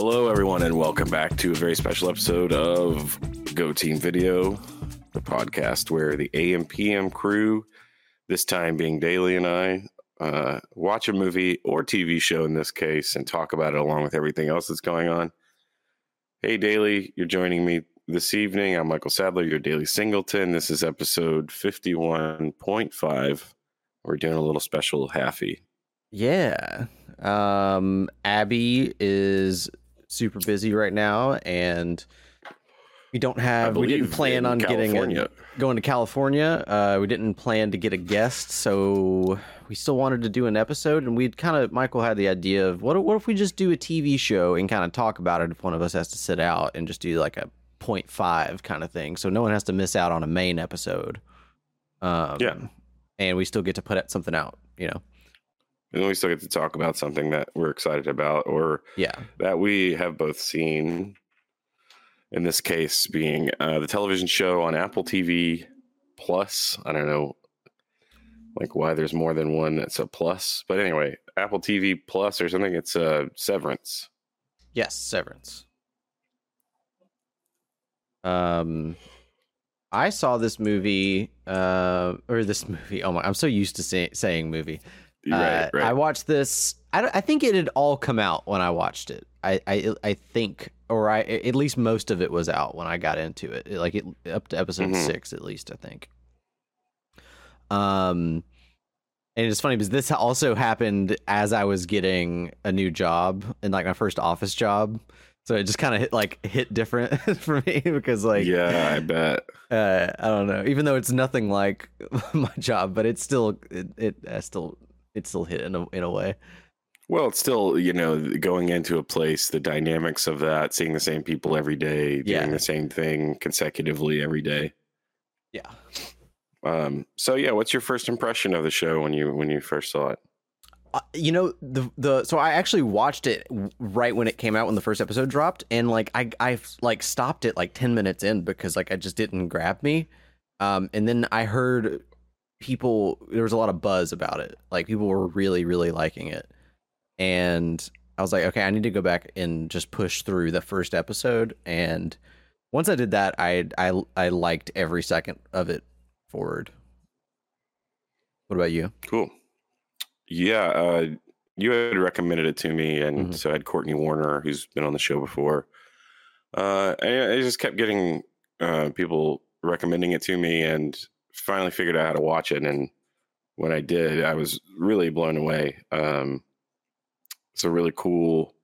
Hello, everyone, and welcome back to a very special episode of Go Team Video, the podcast where the AM PM crew, this time being Daly and I, uh, watch a movie or TV show in this case and talk about it along with everything else that's going on. Hey, Daly, you're joining me this evening. I'm Michael Sadler, your Daily Singleton. This is episode 51.5. We're doing a little special halfie. Yeah. Um, Abby is super busy right now, and we don't have. We didn't plan on getting a, going to California. Uh, we didn't plan to get a guest, so we still wanted to do an episode. And we'd kind of Michael had the idea of what what if we just do a TV show and kind of talk about it if one of us has to sit out and just do like a 0.5 kind of thing, so no one has to miss out on a main episode. Um, Yeah. and we still get to put something out. You know. And we still get to talk about something that we're excited about or Yeah. that we have both seen. In this case, being uh, the television show on Apple TV Plus. I don't know, like why there's more than one that's a plus, but anyway, Apple TV Plus or something. It's uh, Severance. Yes, Severance. Um, I saw this movie, uh, or this movie. Oh my! I'm so used to say, saying movie. Right, Uh, right. I watched this. I, I think it had all come out when I watched it. I, I, I think, or I at least most of it was out when I got into it. Like it up to episode Mhm. six, at least I think. Um, and it's funny because this also happened as I was getting a new job and like my first office job. So it just kind of hit like hit different for me because like yeah, I bet. uh, I don't know. Even though it's nothing like my job, but it's still it, it I still it still hit in a in a way. Well, it's still, you know, going into a place, the dynamics of that, seeing the same people every day, doing Yeah. the same thing consecutively every day. Yeah. Um, so yeah, what's your first impression of the show when you when you first saw it? Uh, you know the the so I actually watched it w- right when it came out when the first episode dropped, and like I I like stopped it like ten minutes in because like I just didn't grab me. Um, and then I heard people there was a lot of buzz about it, like people were really really liking it, and I was like, okay, I need to go back and just push through the first episode. And once I did that, I I I liked every second of it forward. What about you? Cool. Yeah, uh, you had recommended it to me, and Mhm. so I had Courtney Warner, who's been on the show before. Uh, I, I just kept getting uh, people recommending it to me, and finally figured out how to watch it. And when I did, I was really blown away. Um, it's a really cool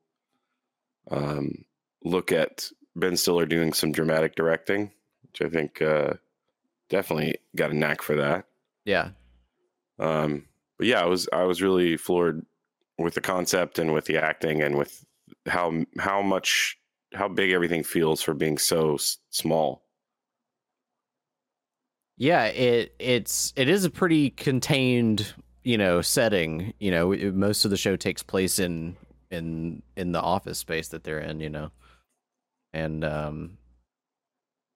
um, look at Ben Stiller doing some dramatic directing, which I think uh, definitely got a knack for that. Yeah, Um, but yeah, I was I was really floored with the concept and with the acting and with how how much how big everything feels for being so s- small. Yeah, it it's it is a pretty contained, you know, setting. You know, it- most of the show takes place in in in the office space that they're in. You know, and um,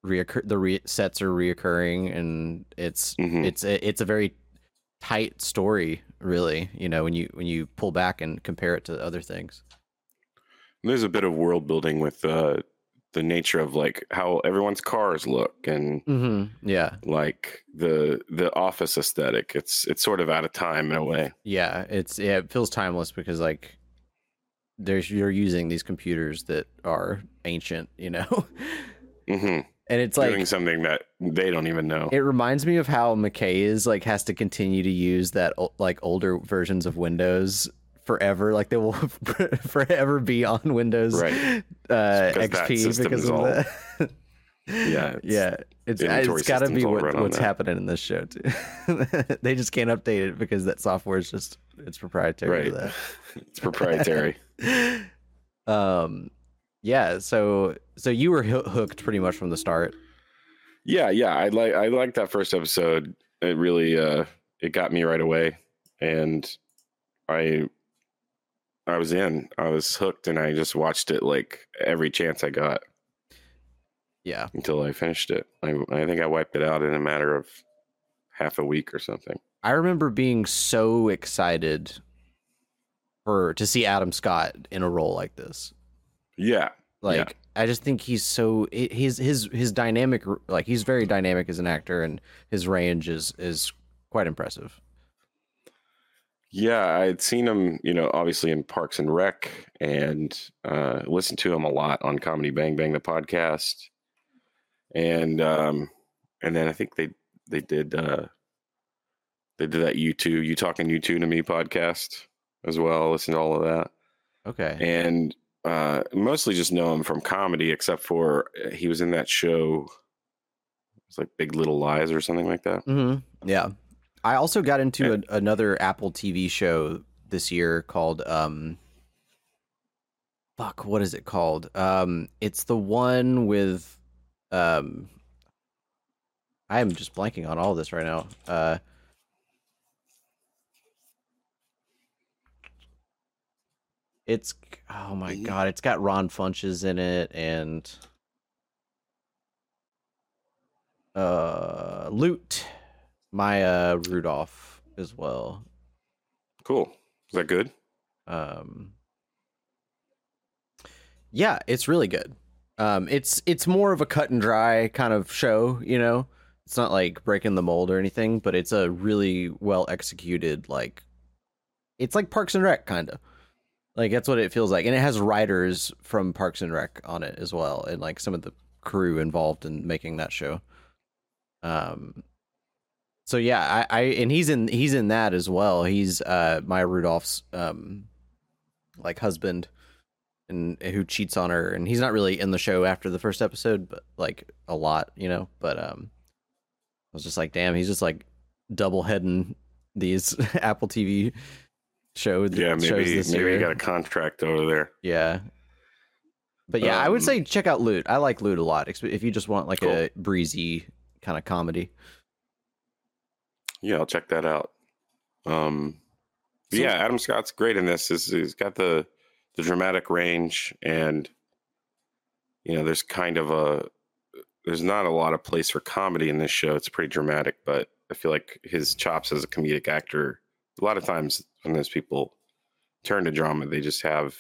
reoccur the re- sets are reoccurring, and it's Mhm. it's a, it's a very tight story, really. You know, when you when you pull back and compare it to other things. There's a bit of world building with uh, the nature of like how everyone's cars look and Mm-hmm. Yeah, like the the office aesthetic. It's it's sort of out of time in a way. yeah, it's yeah, it feels timeless because like there's you're using these computers that are ancient, you know. hmm and it's like Doing something that they don't even know. it reminds me of how McKay is like has to continue to use that like older versions of Windows forever. Like they will forever be on Windows Right. uh, XP because of that. Yeah, it's- yeah, it's it's got to be what, what's happening in this show too. they just can't update it because that software is just it's proprietary. Right. that. it's proprietary. um yeah so so you were hoo- hooked pretty much from the start Yeah, yeah. I like I like that first episode. It really uh it got me right away. And I I was in. I was hooked and I just watched it like every chance I got yeah until I finished it. I I think I wiped it out in a matter of half a week or something. i remember being so excited for to see adam scott in a role like this Yeah. Like Yeah. I just think he's so his his his dynamic like he's very dynamic as an actor and his range is is quite impressive. Yeah, I had seen him, you know, obviously in Parks and Rec and uh listened to him a lot on Comedy Bang Bang the podcast. And um and then I think they they did uh they did that U2, you talking U2 to me podcast as well. Listen to all of that. Okay. and uh, mostly just know him from comedy, except for uh, he was in that show. It was like Big Little Lies or something like that. hmm Yeah. I also got into a, another Apple TV show this year called um fuck, what is it called? Um it's the one with um I am just blanking on all this right now. Uh It's oh my god, it's got Ron Funches in it and uh Loot Maya Rudolph as well. Cool. Is that good? Um Yeah, it's really good. Um it's it's more of a cut and dry kind of show, you know. It's not like breaking the mold or anything, but it's a really well executed like it's like Parks and Rec kind of. Like that's what it feels like. And it has writers from Parks and Rec on it as well and like some of the crew involved in making that show. Um so yeah, I, I and he's in he's in that as well. He's uh Maya Rudolph's um like husband and who cheats on her and he's not really in the show after the first episode, but like a lot, you know. But um I was just like, damn, he's just like double heading these Apple TV show Yeah, shows maybe this maybe year. you got a contract over there. Yeah. But yeah, I would Um, say check out Loot. I like Loot a lot, if you just want like Cool. a breezy kind of comedy. Yeah, I'll check that out. Um, So- yeah, Adam Scott's great in this. He's, he's got the the dramatic range, and you know, there's kind of a there's not a lot of place for comedy in this show. It's pretty dramatic, but I feel like his chops as a comedic actor. A lot of times when those people turn to drama, they just have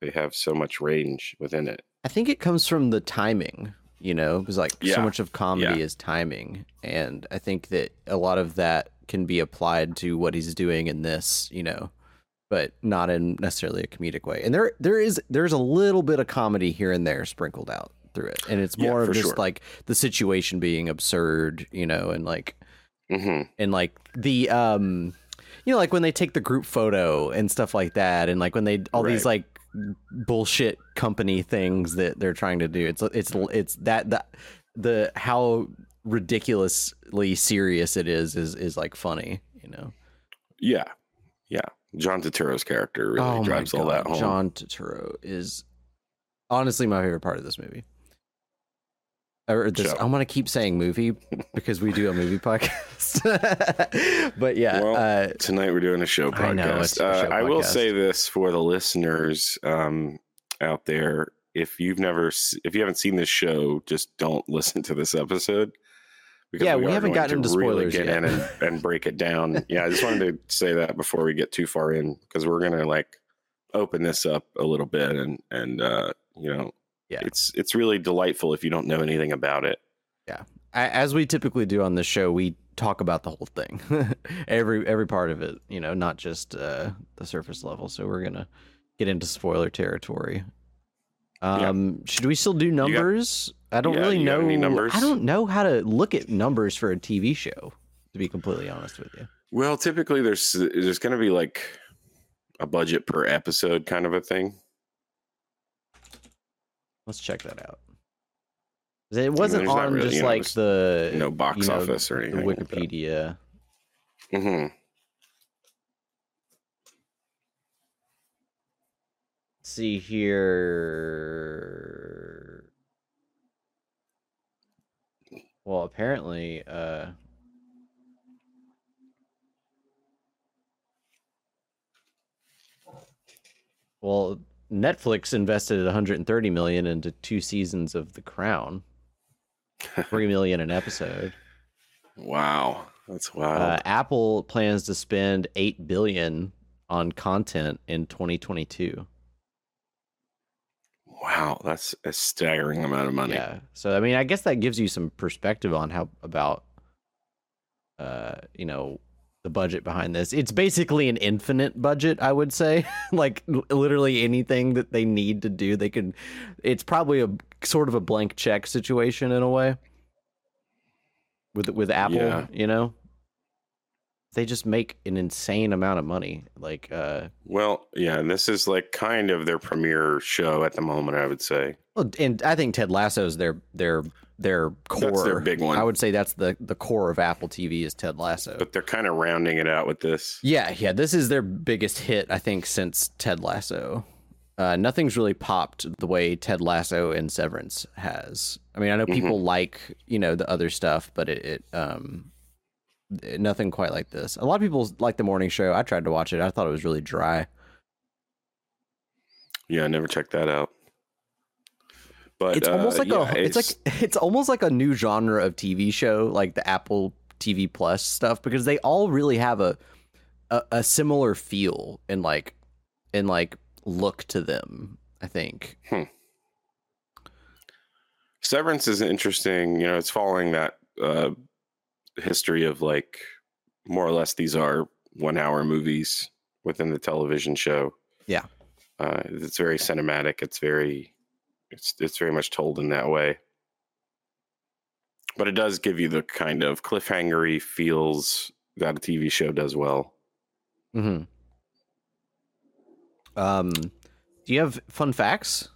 they have so much range within it. I think it comes from the timing, you know, because like so much of comedy Yeah. is timing, and I think that a lot of that can be applied to what he's doing in this, you know, but not in necessarily a comedic way. And there there is there's a little bit of comedy here and there sprinkled out through it, and it's Yeah, more of just sure. like the situation being absurd, you know, and like hmm and like the um you know like when they take the group photo and stuff like that and like when they all these like bullshit company things that they're trying to do. It's it's it's that that the how ridiculously serious it is is is like funny you know? Yeah, yeah. John Turturro's character really oh drives all that home. john Turturro is honestly my favorite part of this movie or this Show. i'm gonna keep saying movie because we do a movie podcast but yeah Well, uh Tonight we're doing a show podcast. I know, it's a uh, show I will say this for the listeners um, out there: if you've never, if you haven't seen this show, just don't listen to this episode. because Yeah, we are haven't gotten to into really spoilers get yet. in and, and break it down. yeah, I just wanted to say that before we get too far in, because we're gonna like open this up a little bit, and and uh, you know, Yeah. it's it's really delightful if you don't know anything about it. yeah as we typically do on this show, we talk about the whole thing, every every part of it. You know, not just uh, the surface level. So we're gonna get into spoiler territory. Yeah. Um, should we still do numbers? I don't yeah, really know. any numbers? I don't know how to look at numbers for a TV show. To be completely honest with you. Well, typically there's there's going to be like a budget per episode kind of a thing. Let's check that out. It wasn't there's not on really, just you know, like the No box you know, office or anything. like. Wikipedia. Mhm. see here. Well, apparently, uh, well, Netflix invested 130 million into two seasons of The Crown, three million an episode. Wow, that's wild. Uh, Apple plans to spend eight billion on content in 2022. Wow, that's a staggering amount of money. Yeah. So I mean, I guess that gives you some perspective on how about uh, you know, the budget behind this. It's basically an infinite budget, I would say. like l- literally anything that they need to do, they can it's probably a sort of a blank check situation in a way. With with Apple, Yeah. you know? They just make an insane amount of money. Like uh Well, yeah, and this is like kind of their premiere show at the moment, I would say. Well, and I think Ted Lasso's their their their core. That's their big one. I would say that's the the core of Apple TV is Ted Lasso. But they're kind of rounding it out with this. yeah, yeah, this is their biggest hit I think since Ted Lasso. Uh, nothing's really popped the way Ted Lasso and Severance has. I mean, I know people like you know the other stuff, but it, it um it- nothing quite like this. A lot of people like the morning show. I tried to watch it. I thought it was really dry. Yeah, I never checked that out. But it's uh, almost like yeah, a it's, like it's almost like a new genre of TV show, like the Apple TV Plus stuff, because they all really have a a, a similar feel and like and like look to them. I think. Severance is interesting. You know, it's following that uh, history of like more or less these are one hour movies within the television show. Yeah. Uh, it's very cinematic. It's very, it's it's very much told in that way. But it does give you the kind of cliffhangery feels that a TV show does well. hmm Um, do you have fun facts?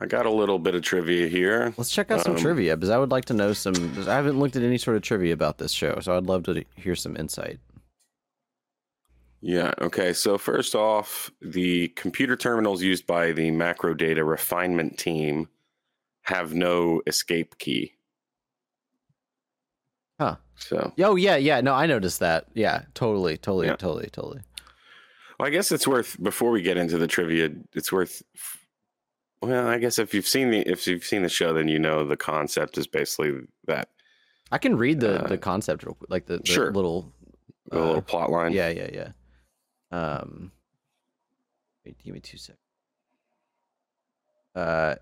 I got a little bit of trivia here. Let's check out some Um, trivia because I would like to know some. I haven't looked at any sort of trivia about this show, so I'd love to hear some insight. Yeah. Okay. So first off, the computer terminals used by the macro data refinement team have no escape key. Huh. So Oh yeah, yeah. No, I noticed that. Yeah, totally, totally, Yeah. totally, totally. well, I guess it's worth before we get into the trivia. It's worth. Well, I guess if you've seen the if you've seen the show, then you know the concept is basically that I can read the Uh, the concept real quick, like the, the sure. little. the uh, little plot line. yeah, yeah, yeah. Um, wait, give me two seconds. Uh,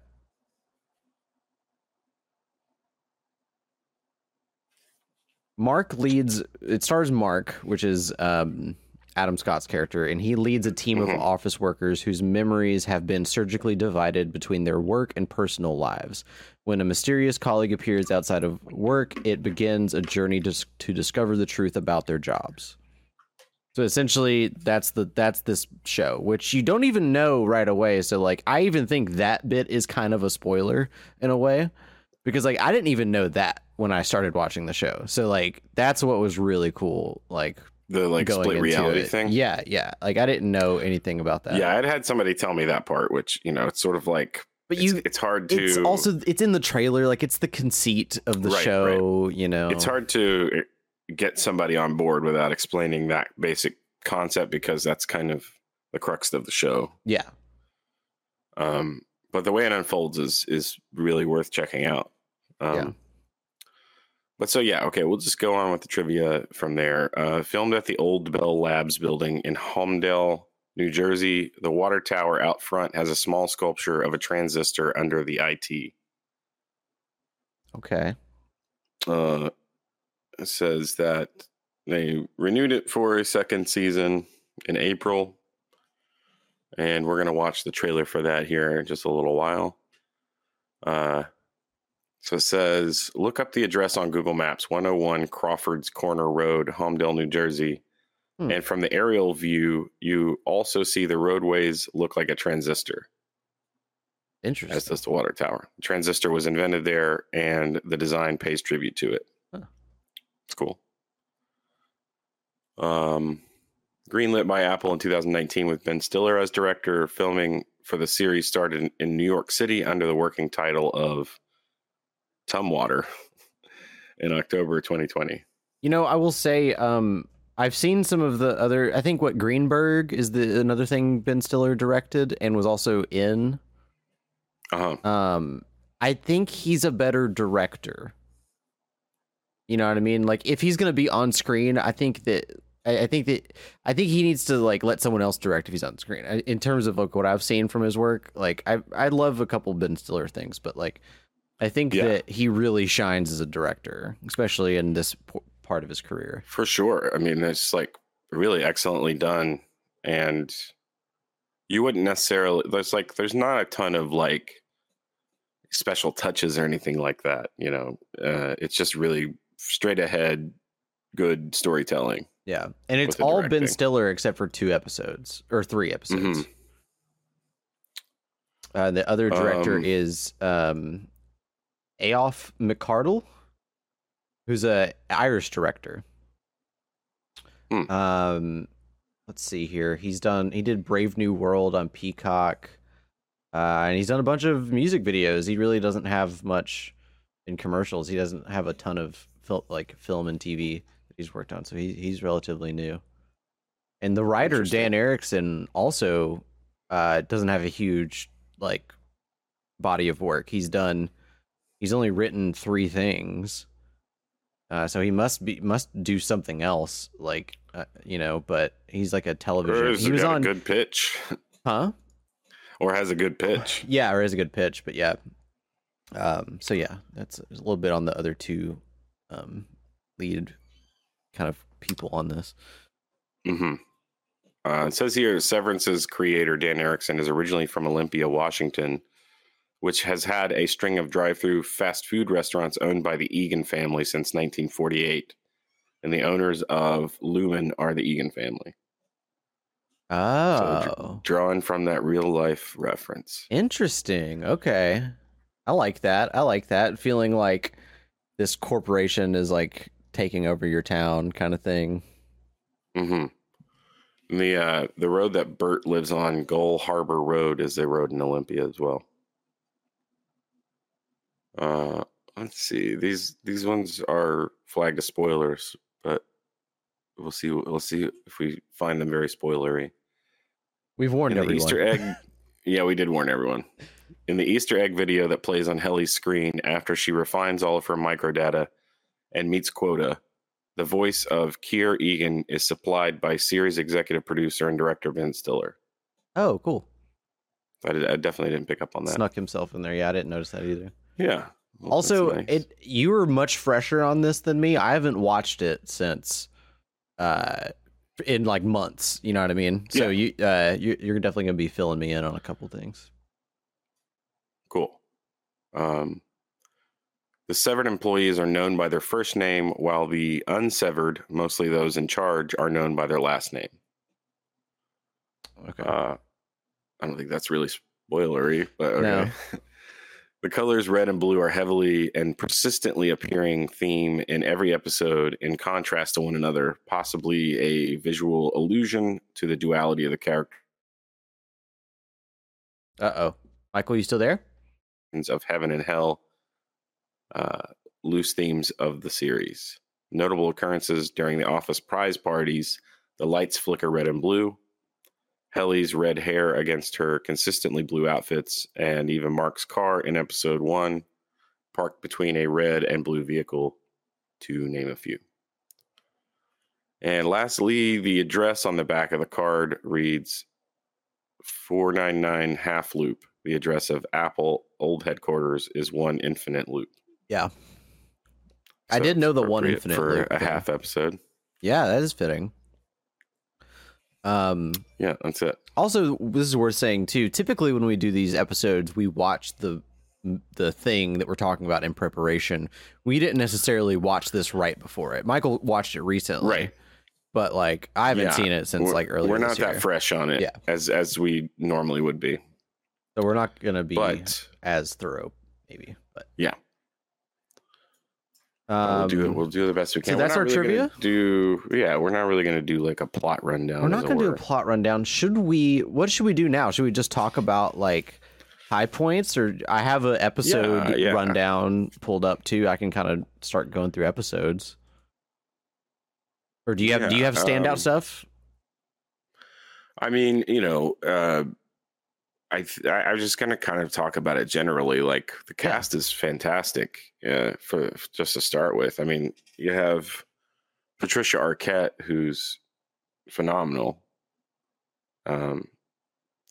Mark leads. It stars Mark, which is um, Adam Scott's character, and he leads a team of office workers whose memories have been surgically divided between their work and personal lives. When a mysterious colleague appears outside of work, it begins a journey to, to discover the truth about their jobs. So essentially, that's the that's this show, which you don't even know right away. So like, I even think that bit is kind of a spoiler in a way, because like I didn't even know that when I started watching the show. So like, that's what was really cool. Like The like going split reality it. thing. Yeah, yeah. Like I didn't know anything about that. Yeah, I'd had somebody tell me that part, which you know, it's sort of like but it's, you. it's hard to. It's also it's in the trailer. Like it's the conceit of the Right, show. You know, it's hard to get somebody on board without explaining that basic concept because that's kind of the crux of the show. Yeah, Um, but the way it unfolds is is really worth checking out. Um, Yeah. But so yeah, okay, we'll just go on with the trivia from there. Uh, filmed at the Old Bell Labs building in Holmdel, New Jersey. The water tower out front has a small sculpture of a transistor under the IT. okay. uh, says that they renewed it for a second season in April, and we're gonna watch the trailer for that here in just a little while. Uh, so it says, look up the address on Google Maps: 101 Crawford's Corner Road, Holmdel, New Jersey. Hmm. And from the aerial view, you also see the roadways look like a transistor Interesting. as does the water tower. The transistor was invented there, and the design pays tribute to it. It's cool. Um, greenlit by Apple in 2019 with Ben Stiller as director. Filming for the series started in, in New York City under the working title of Tumwater in October 2020. You know, I will say, um, I've seen some of the other. I think what Greenberg is the another thing Ben Stiller directed and was also in. Uh huh. Um, I think he's a better director. You know what I mean? Like if he's gonna be on screen, I think that I, think that I think he needs to like let someone else direct if he's on screen. I, in terms of like what I've seen from his work, like I I love a couple Ben Stiller things, but like I think Yeah. that he really shines as a director, especially in this p- part of his career. For sure. I mean, it's like really excellently done. And you wouldn't necessarily, there's like, there's not a ton of like special touches or anything like that. You know, uh, it's just really straight ahead, good storytelling. Yeah, and it's all Ben. Stiller except for two episodes or three episodes. Mhm. Uh, the other director Um, is um, Aoife McArdle, who's a Irish director. Hmm. Um, let's see here. He's done. He did Brave New World on Peacock, uh, and he's done a bunch of music videos. He really doesn't have much in commercials. He doesn't have a ton of fil- like film and TV that he's worked on, so he, he's relatively new. And the writer Dan Erickson also uh, doesn't have a huge like body of work. He's done. He's only written three things, uh, so he must be must do something else, like uh, you know. But he's like a television. has He was on, a good pitch huh? or has a good pitch. Yeah, or is a good pitch, but yeah. Um, so yeah, that's a little bit on the other two um, lead kind of people on this. hmm Uh, it says here Severance's creator, Dan Erickson, is originally from Olympia, Washington, which has had a string of drive through fast food restaurants owned by the Eagan family since 1948. And the owners of Lumon are the Eagan family. Oh, Drawn from that real life reference. interesting. Okay, I like that. I like that feeling like this corporation is like taking over your town, kind of thing. hmm The uh, the road that Burt lives on, Gull Harbor Road, is a road in Olympia as well. Uh, let's see. These these ones are flagged as spoilers, but we'll see. We'll see if we find them very spoilery. We've warned the everyone. Easter egg, yeah, we did warn everyone. In the Easter egg video that plays on Helly's screen after she refines all of her microdata and meets quota, the voice of Kier Eagan is supplied by series executive producer and director Ben Stiller. Oh, cool. I, did, I definitely didn't pick up on that. Snuck himself in there. Yeah, I didn't notice that either. yeah. Well, also nice. it you were much fresher on this than me i haven't watched it since uh in like months you know what i mean so Yeah. you uh you, you're definitely gonna be filling me in on a couple things. Um, the severed employees are known by their first name, while the unsevered, mostly those in charge, are known by their last name. okay Uh, I don't think that's really spoilery, but okay. No. the colors red and blue are heavily and persistently appearing theme in every episode in contrast to one another, possibly a visual allusion to the duality of the character. uh-oh michael you still there of heaven and hell, uh, loose themes of the series. Notable occurrences during the office prize parties the lights flicker red and blue. Helly's red hair against her consistently blue outfits, and even Mark's car in episode one, parked between a red and blue vehicle, to name a few. And lastly, the address on the back of the card reads 499 half loop. The address of Apple old headquarters is one infinite loop. yeah i So did know the one infinite for loop a half episode. yeah that is fitting um Yeah, that's it. also this is worth saying too typically when we do these episodes we watch the the thing that we're talking about in preparation we didn't necessarily watch this right before it michael watched it recently Right. but like i haven't Yeah. seen it since like earlier We're not that fresh on it Yeah. as as we normally would be. So we're not gonna be But as thorough maybe but Yeah. um, we'll do it. We'll do the best we so can. that's our really trivia? Do yeah, we're not really going to do like a plot rundown. we're not gonna do a plot rundown should we what should we do now should we just talk about like high points or i have an episode Yeah, yeah. rundown pulled up too i can kind of start going through episodes or do you have do you have standout um, stuff I mean, you know, uh, I th- I was just going to kind of talk about it generally. Like the Yeah. cast is fantastic. Uh, for just to start with, I mean, you have Patricia Arquette, who's phenomenal. Um,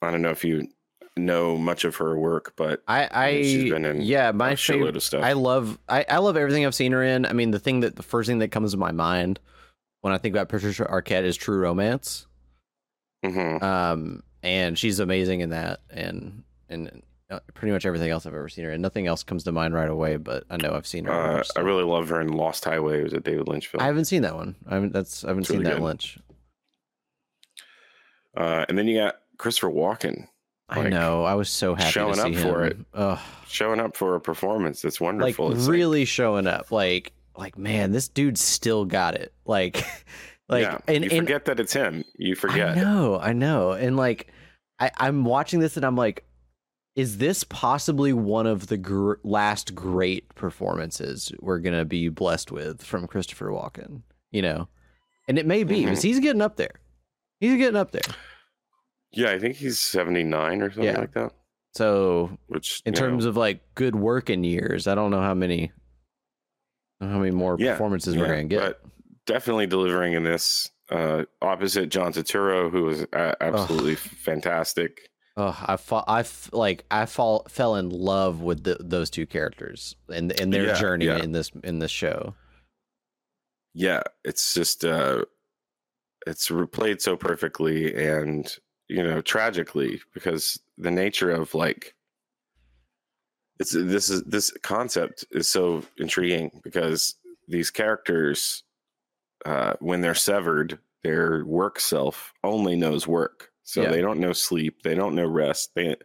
I don't know if you know much of her work, but I, I she's been in yeah, my a shitload of stuff. I love I, I love everything I've seen her in. I mean, the thing that the first thing that comes to my mind when I think about Patricia Arquette is True Romance. Mhm. Um, and she's amazing in that, and and uh, pretty much everything else I've ever seen her And Nothing else comes to mind right away, but I know I've seen her. Uh, I really love her in Lost Highway. It was a David Lynch film. I haven't seen that one. I haven't. That's I haven't It's seen really that good. Lynch. Uh, and then you got Christopher Walken I know. I was so happy showing to see up for it. Ugh. showing up for a performance that's like wonderful. It's really showing up. Like like man, this dude still got it. Like like yeah, and, you and forget that it's him. You forget. I know, I know. And like I I'm watching this and I'm like is this possibly one of the gr- last great performances we're going to be blessed with from Christopher Walken, you know? And it may be because mm-hmm. he's getting up there. He's getting up there. Yeah, I think he's seventy nine or something Yeah. like that. So, Which in terms of like good working years, I don't know how many how many more Yeah, performances we're going to get. but definitely delivering in this. Uh, opposite John Turturro, who was uh, absolutely fantastic. Oh, I fall, I f- like I fall fell in love with the, those two characters and and their Yeah, journey yeah. in this in this show. Yeah, it's just uh, it's replayed so perfectly and you know tragically because the nature of like it's this is this concept is so intriguing because these characters uh, when they're severed their work self only knows work so Yeah. they don't know sleep they don't know rest they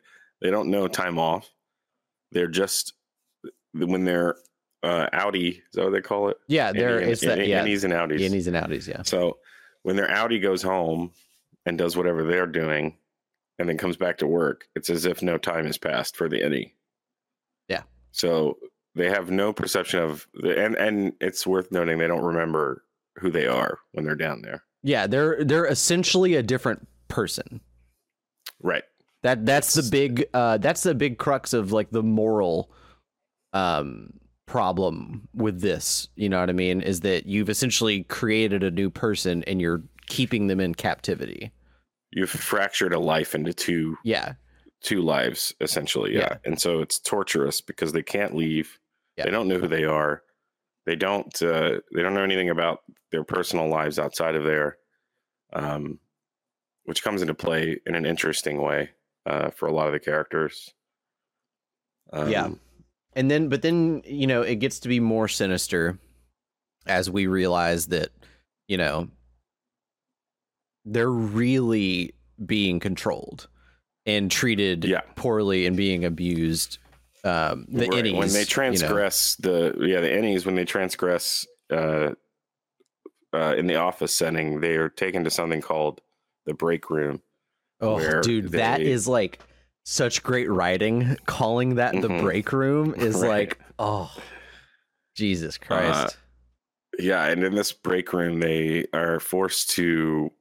they don't know time off they're just when they're uh outie is that what they call it Yeah, there and, that yeah, innies and outies innies and outies. Yeah, so when their outie goes home and does whatever they're doing and then comes back to work, it's as if no time has passed for the innie. Yeah. So they have no perception of the and and it's worth noting they don't remember who they are when they're down there. yeah. They're they're essentially a different person. Right. That that's the big uh that's the big crux of like the moral um problem with this. You know what I mean? Is that you've essentially created a new person and you're keeping them in captivity. You've fractured a life into two Yeah, two lives essentially. Yeah. Yeah. And so it's torturous because they can't leave. Yeah. They don't know who they are. They don't uh they don't know anything about their personal lives outside of there. Um which comes into play in an interesting way uh for a lot of the characters. Um, Yeah. and then but then you know it gets to be more sinister as we realize that you know they're really being controlled and treated Yeah. poorly and being abused um the Right, innies, when they you know. transgress the yeah the innies when they transgress uh uh in the office setting they are taken to something called the break room oh dude that they- is like such great writing calling that the Mhm. break room is Right. like oh jesus christ Yeah, and in this break room, they are forced to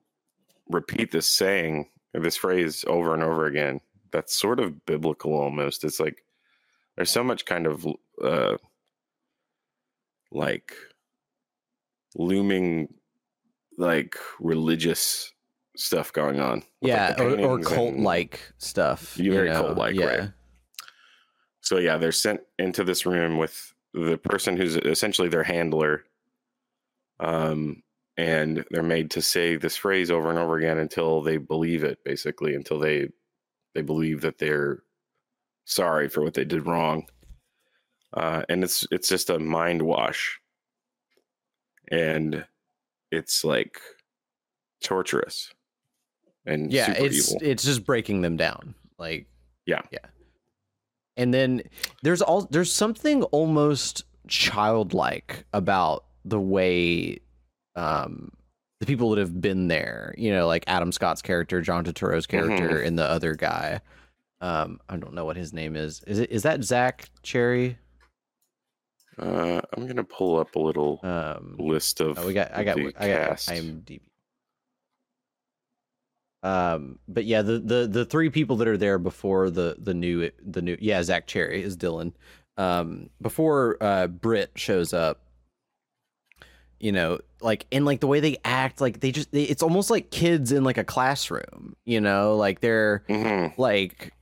repeat this saying, this phrase over and over again. That's sort of biblical almost. It's like there's so much kind of uh, like looming, like religious stuff going on. with, like, yeah or, or cult like stuff Yeah, you very know? cult-like, yeah right. So yeah, they're sent into this room with the person who's essentially their handler. Um and they're made to say this phrase over and over again until they believe it basically until they they believe that they're sorry for what they did wrong. Uh and it's it's just a mind wash. And it's like torturous and yeah super it's evil. it's just breaking them down like Yeah. yeah and then there's all there's something almost childlike about the way um the people that have been there you know like adam scott's character john turturro's Mm-hmm. character and the other guy um i don't know what his name is is it is that zach cherry Uh, I'm gonna pull up a little um list of. Oh, we got. I got. I got. cast. IMDb. Um, but yeah, the the the three people that are there before the the new the new yeah Zach Cherry is Dylan. Um, before uh Britt shows up, you know, like and like the way they act, like they just they, it's almost like kids in like a classroom, you know, like they're Mhm. like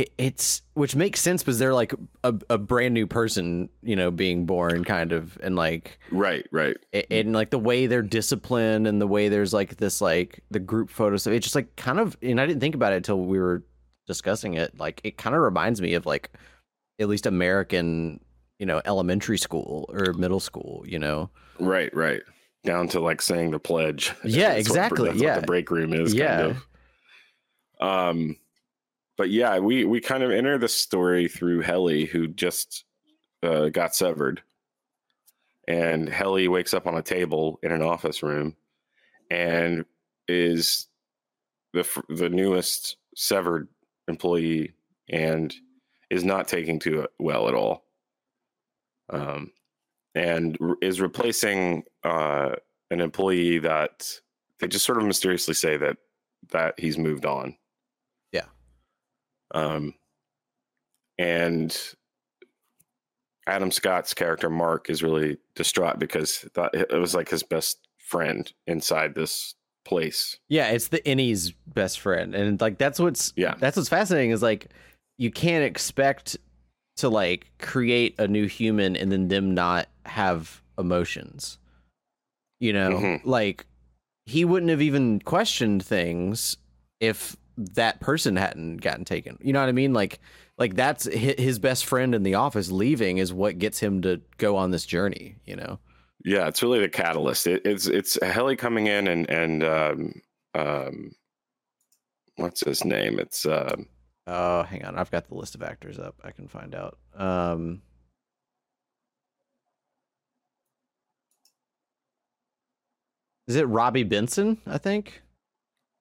it, it's which makes sense because they're like a, a brand new person, you know, being born kind of and like Right, right. a- and like the way they're disciplined and the way there's like this like the group photos so it just like kind of and i didn't think about it until we were discussing it like it kind of reminds me of like at least american you know elementary school or middle school you know Right, right. Down to like saying the pledge. Yeah, That's what- exactly, that's what yeah. the break room is Yeah. kind of. Um but yeah, we we kind of enter the story through Helly who just uh, got severed. And Helly wakes up on a table in an office room and is the the newest severed employee and is not taking to it well at all. Um, and is replacing uh, an employee that they just sort of mysteriously say that that he's moved on. Um, and Adam Scott's character Mark is really distraught because that it was like his best friend inside this place. yeah it's the innie's best friend and like that's what's Yeah. that's what's fascinating is like you can't expect to like create a new human and then them not have emotions you know Mhm. like he wouldn't have even questioned things if that person hadn't gotten taken. You know what i mean? Like like that's his best friend in the office leaving is what gets him to go on this journey you know? Yeah, it's really the catalyst. It, it's it's Helly coming in and and um, um, what's his name? It's um, oh hang on. I've got the list of actors up. I can find out. Um is it robbie benson i think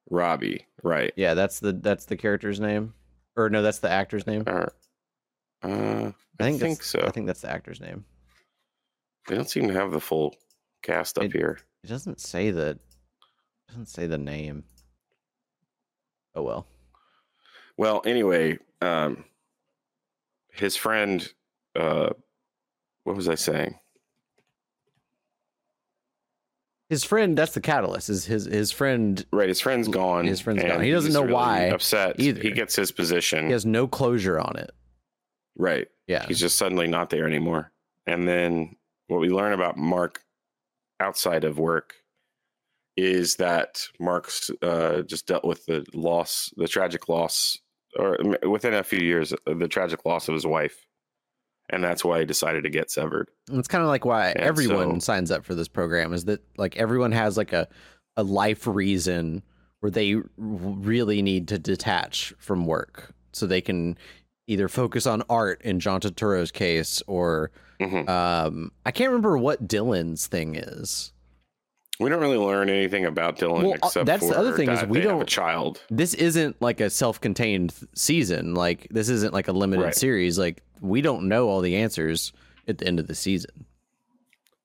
Robbie, right? Yeah, that's the that's the character's name, or no, that's the actor's name. Or, uh, I I think think, that's, so. I think that's the actor's name. they don't seem to have the full cast up It- here. It doesn't say the it doesn't say the name. Oh well. Well, anyway, um, his friend, uh, what was I saying? His friend, that's the catalyst. Is his his friend? Right, his friend's gone. His friend's gone. He doesn't know really why Upset. either. He gets his position. He has no closure on it. Right. Yeah. He's just suddenly not there anymore. And then what we learn about Mark outside of work is that Mark's uh, just dealt with the loss, the tragic loss, or within a few years, the tragic loss of his wife. And that's why he decided to get severed. And It's kind of like why And everyone so- signs up for this program is that like everyone has like a a life reason where they really need to detach from work so they can either focus on art in John Turturro's case or Mhm. um I can't remember what Dylan's thing is. We don't really learn anything about Dylan Well, uh, except that's the for other thing is that we they have a child. This isn't like a self-contained season. Like this isn't like a limited Right. series. Like we don't know all the answers at the end of the season.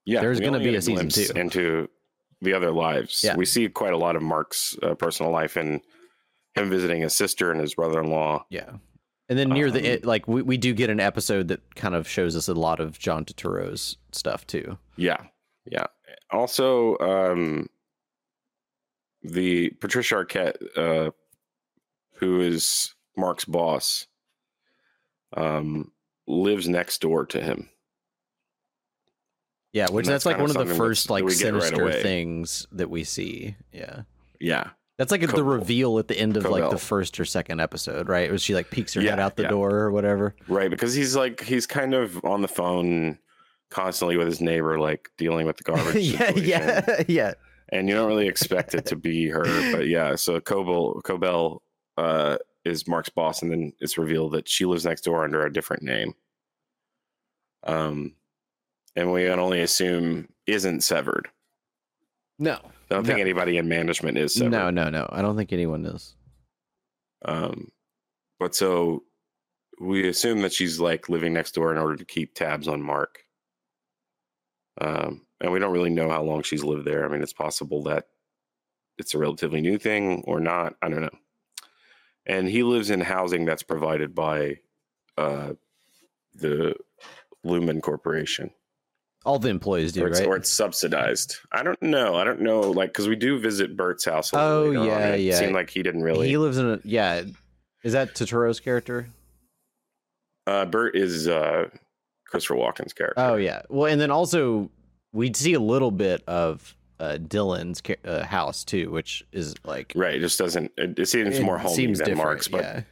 Yeah, There's gonna be get a season two. into the other lives. Yeah. We see quite a lot of Mark's uh, personal life and him visiting his sister and his brother-in-law. Yeah. And then near the Um, it, like we, we do get an episode that kind of shows us a lot of John Turturro's stuff too. Yeah, yeah. Also, um, the Patricia Arquette, uh, who is Mark's boss, um, lives next door to him. Yeah, which that's, that's like one of the first that like get right sinister things that we see. Yeah. Yeah, That's like the reveal at the end of like the first or second episode, right? Was she like peeks her head out the yeah. door or whatever. right. Because he's like he's kind of on the phone constantly with his neighbor, like dealing with the garbage. yeah, situation. yeah, yeah. and you don't really expect it to be her, but yeah. So Cobel Cobel uh, is Mark's boss, and then it's revealed that she lives next door under a different name. Um, and we can only assume isn't severed. No. I don't think anybody in management is severed. No, no, no. I don't think anyone is. Um, but so we assume that she's like living next door in order to keep tabs on Mark. Um, and we don't really know how long she's lived there. I mean, it's possible that it's a relatively new thing or not. I don't know. And he lives in housing that's provided by uh, the Lumon Corporation. All the employees do, or, it's, right? or it's subsidized. I don't know. I don't know. Like because we do visit Burt's house. A Oh, yeah, and it yeah. Seemed like he didn't really. He lives in a yeah. Is that Turturro's character? uh, Bert is uh, Christopher Walken's character. Oh yeah. Well, and then also we'd see a little bit of uh, Dylan's uh, house too, which is like Right. It just doesn't. It, it seems it more homey seems than Mark's, but yeah.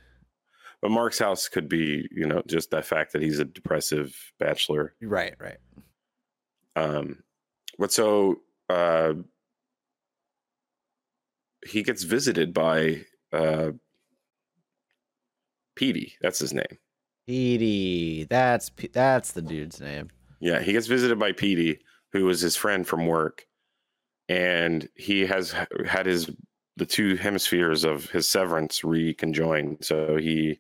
but Mark's house could be, you know, just the fact that he's a depressive bachelor. right, right. Um, but so uh, he gets visited by uh, Petey. That's his name. Petey, that's that's the dude's name. Yeah, he gets visited by Petey, who was his friend from work, and he has had his the two hemispheres of his severance reconjoined. So he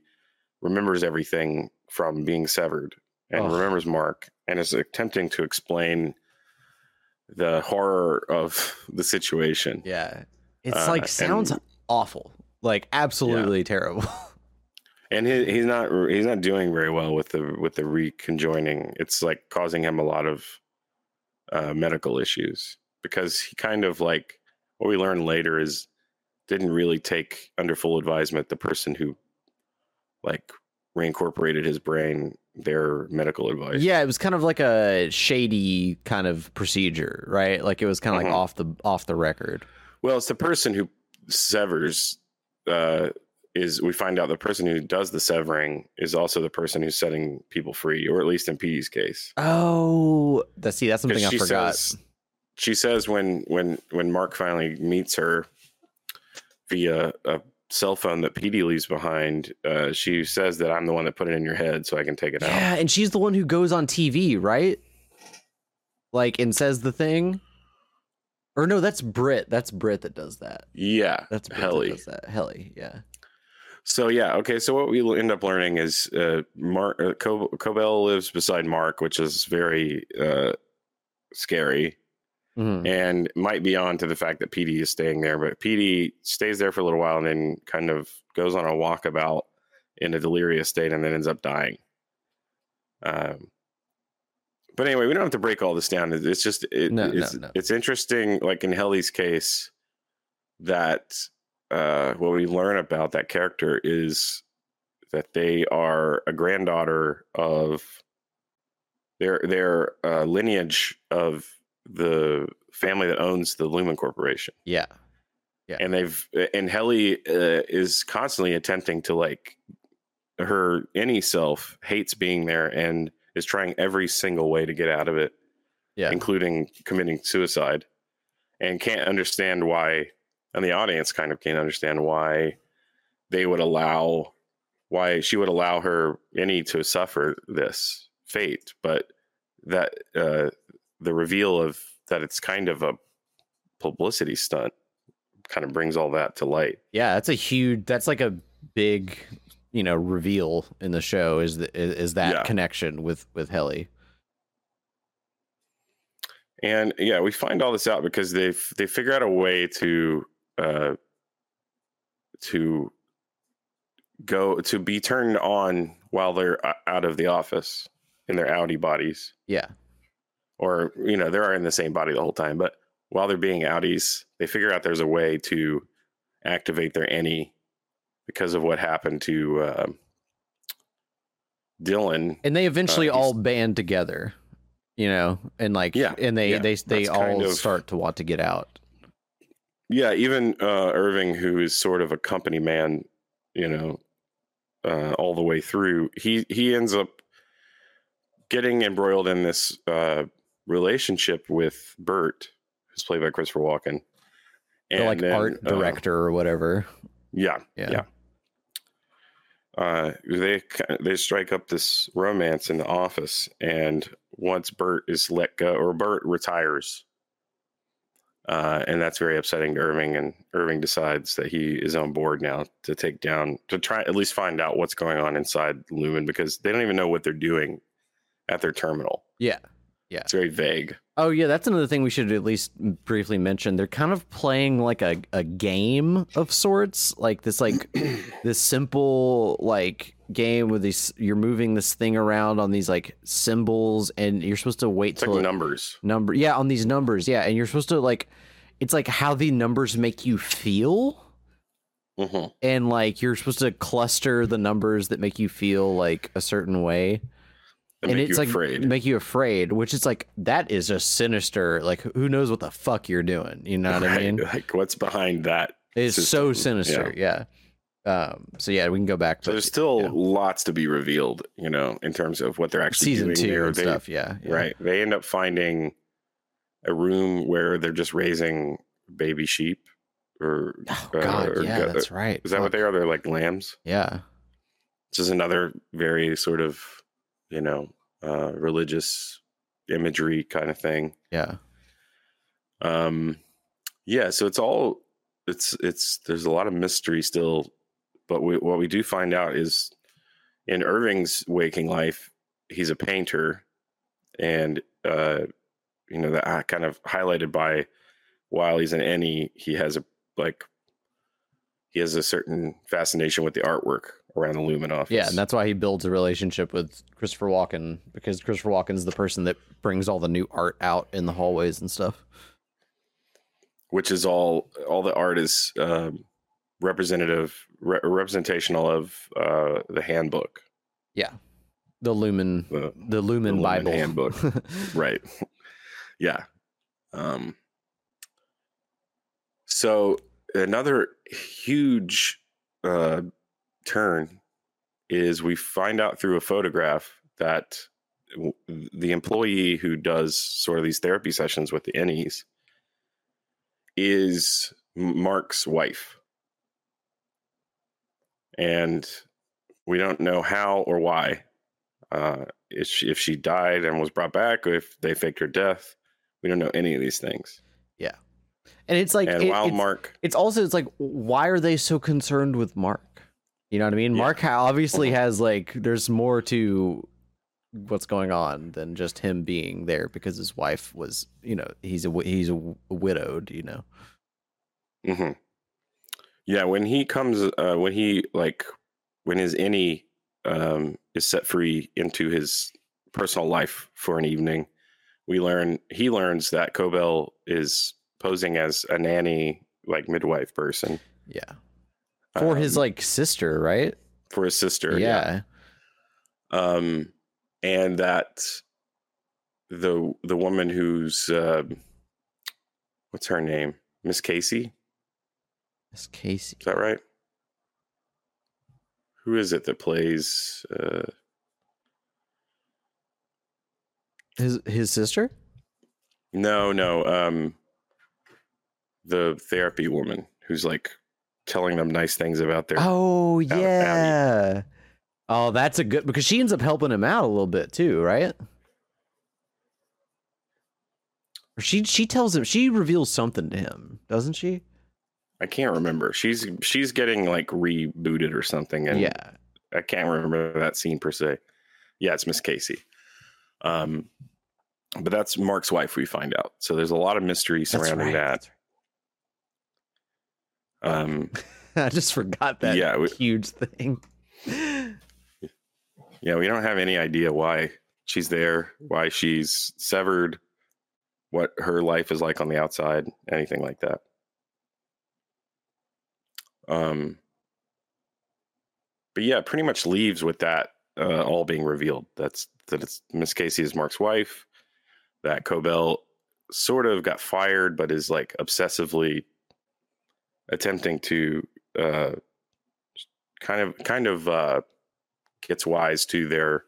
remembers everything from being severed and Ugh. remembers Mark and is attempting to explain the horror of the situation. Yeah, it's Uh, like sounds and- awful, like absolutely terrible. And he, he's not he's not doing very well with the with the reconjoining. It's like causing him a lot of uh, medical issues because he kind of like what we learn later is didn't really take under full advisement the person who like reincorporated his brain their medical advice. yeah, it was kind of like a shady kind of procedure, right? Like it was kind of Mhm. like off the off the record. Well, it's the person who severs. Uh, is we find out the person who does the severing is also the person who's setting people free, or at least in Petey's case. Oh, that see, that's something I forgot. Says, she says when when when Mark finally meets her via a cell phone that Petey leaves behind, uh, she says that I'm the one that put it in your head, so I can take it out. Yeah, and she's the one who goes on TV, right? Like and says the thing. Or no, that's Britt. That's Britt that does that. Yeah, That's Britt Helly. that does that. Helly, yeah. So yeah, okay. So what we end up learning is uh, Mark uh, Co- Cobel lives beside Mark, which is very uh, scary. Mhm. and might be on to the fact that Petey is staying there. But Petey stays there for a little while and then kind of goes on a walkabout in a delirious state and then ends up dying. Um, but anyway, we don't have to break all this down. It's just it, No, no, it's no. it's interesting. Like in Helly's case, that uh, what we learn about that character is that they are a granddaughter of their their uh, lineage of the family that owns the Lumon Corporation, Yeah. yeah. and they've and Helly uh, is constantly attempting to like her innie self hates being there and is trying every single way to get out of it, Yeah. including committing suicide, and can't understand why. And the audience kind of can't understand why they would allow why she would allow her innie to suffer this fate, but that uh, the reveal of that it's kind of a publicity stunt kind of brings all that to light. Yeah, that's a huge that's like a big, you know, reveal in the show is the, is, that Yeah. connection with with Helly. And yeah, we find all this out because they they figure out a way to uh, to go to be turned on while they're out of the office in their outie bodies, Yeah. or you know they're in the same body the whole time. But while they're being outies, they figure out there's a way to activate their innie because of what happened to uh, Dylan. And they eventually Uh, all band together, you know, and like Yeah, and they yeah, they they all of- start to want to get out. Yeah, even uh, Irving, who is sort of a company man, you know, uh, all the way through, he he ends up getting embroiled in this uh, relationship with Burt, who's played by Christopher Walken. The like then, art uh, director or whatever. yeah, Yeah. yeah. Uh, they they strike up this romance in the office, and once Burt is let go, or Burt retires, uh, and that's very upsetting to Irving. And Irving decides that he is on board now to take down, to try at least find out what's going on inside Lumon because they don't even know what they're doing at their terminal. Yeah. Yeah. It's very vague. Oh yeah, that's another thing we should at least briefly mention. They're kind of playing like a, a game of sorts, like this like this simple like game with these. You're moving this thing around on these like symbols, and you're supposed to wait It's till like it- numbers. number. Yeah, on these numbers. Yeah, and you're supposed to like. It's like how the numbers make you feel, hmm and like you're supposed to cluster the numbers that make you feel like a certain way. And make it's like afraid. make you afraid, which is like that is just sinister. Like who knows what the fuck you're doing? You know what I mean? Like what's behind that? It's so sinister. Yeah. Um. So yeah, we can go back. So there's still yeah. lots to be revealed, you know, in terms of what they're actually season doing two there. and They- stuff. Yeah, yeah. Right. They end up finding a room where they're just raising baby sheep or Oh uh, God. or yeah, that's right. is that what they are? They're like lambs. Yeah. This is another very sort of, you know, uh, religious imagery kind of thing. Yeah. Um, yeah, so it's all it's it's there's a lot of mystery still, but we, what we do find out is in Irving's waking life, he's a painter, and uh, you know that kind of highlighted by while he's in any, he has a like he has a certain fascination with the artwork around the Lumon office. Yeah, and that's why he builds a relationship with Christopher Walken because Christopher Walken's the person that brings all the new art out in the hallways and stuff. which is all all the art is um, representative re- representational of uh, the handbook Yeah. The Lumon the the Lumon Lumon Bible handbook. right yeah um so another huge uh turn is we find out through a photograph that w- the employee who does sort of these therapy sessions with the Innies is Mark's wife. And we don't know how or why. Uh, if she, if she died and was brought back, or if they faked her death, we don't know any of these things. Yeah, and it's like and it- while it's, Mark, it's also it's like why are they so concerned with Mark? You know what I mean? Yeah. Mark obviously has like there's more to what's going on than just him being there because his wife was, you know, he's a he's a, widowed, you know. hmm yeah, when he comes, uh, when he like, when his innie um, is set free into his personal life for an evening, we learn he learns that Cobel is posing as a nanny, like midwife person Yeah. For his um, like sister, right? for his sister. yeah. um, and that the the woman who's uh, what's her name, Miss Casey, Miss Casey. is that right? Who is it that plays? Uh, His his sister? no, no, um, the therapy woman who's like telling them nice things about their. Oh yeah. Oh, that's a good because she ends up helping him out a little bit too, right? She she tells him she reveals something to him, doesn't she? I can't remember. She's she's getting like rebooted or something, and yeah. I can't remember that scene per se. Yeah, it's Miss Casey. Um, but that's Mark's wife. We find out. So there's a lot of mystery surrounding right, that. Um, I just forgot that Yeah, we- huge thing. yeah, we don't have any idea why she's there, why she's severed, what her life is like on the outside, anything like that. Um, but yeah, pretty much leaves with that uh, all being revealed. That's that it's Miss Casey is Mark's wife. That Cobel sort of got fired, but is like obsessively attempting to uh, kind of kind of uh, gets wise to their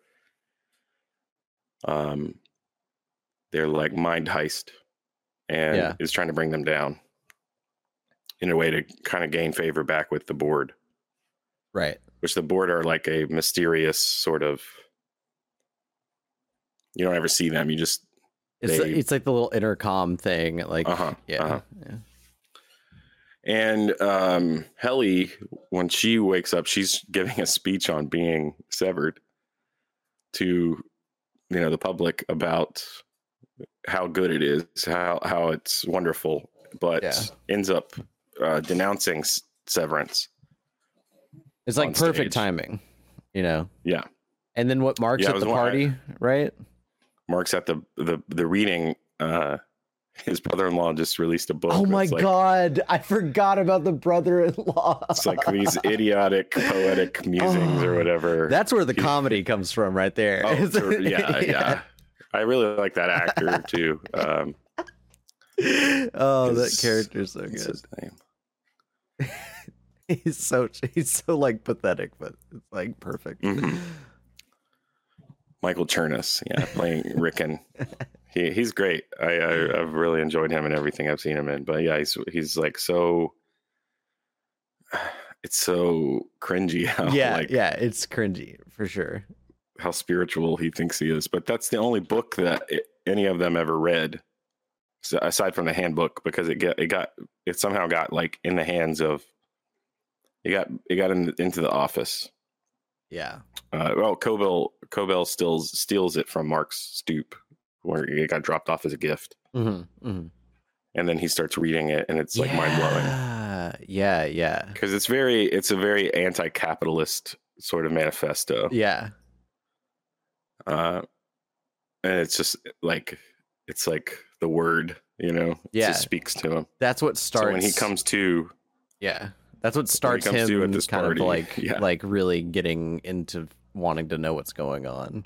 um their like mind heist and Yeah. is trying to bring them down in a way to kind of gain favor back with the board Right. which the board are like a mysterious sort of you don't ever see them you just It's They- it's like the little intercom thing. Like Uh-huh, yeah. uh-huh. yeah. and um helly when she wakes up she's giving a speech on being severed to you know the public about how good it is how how it's wonderful but Yeah. ends up uh, denouncing s- severance It's like perfect stage. timing. You know. Yeah. And then what? Mark's Yeah, at the wa- I- party, right? Mark's at the the the reading. Uh, his brother-in-law just released a book. Oh my like, god, I forgot about the brother-in-law. It's like these idiotic poetic musings or whatever. That's where the comedy comes from, right there. Oh, to- yeah, yeah. I really like that actor too. Um, Oh, that character's so what's good. He's so he's so like pathetic, but it's like perfect. Mhm. Michael Chernus, yeah, playing Ricken. He he's great. I, I I've really enjoyed him and everything I've seen him in. But yeah, he's he's like so. It's so cringy how yeah, like yeah, it's cringy for sure. how spiritual he thinks he is. But that's the only book that it, any of them ever read, aside from the handbook, because it get it got it somehow got like in the hands of. It got it got in, into the office. Yeah. Uh, well, Cobel Cobel steals steals it from Mark's stoop, where it got dropped off as a gift, Mm-hmm, mm-hmm. and then he starts reading it, and it's like mind blowing Yeah, yeah, yeah, because it's very it's a very anti-capitalist sort of manifesto, yeah. uh, and it's just like it's like the word, you know, it Yeah. just speaks to him. That's what starts So when he comes to, Yeah, that's what starts him this kind party, of like yeah. like really getting into wanting to know what's going on.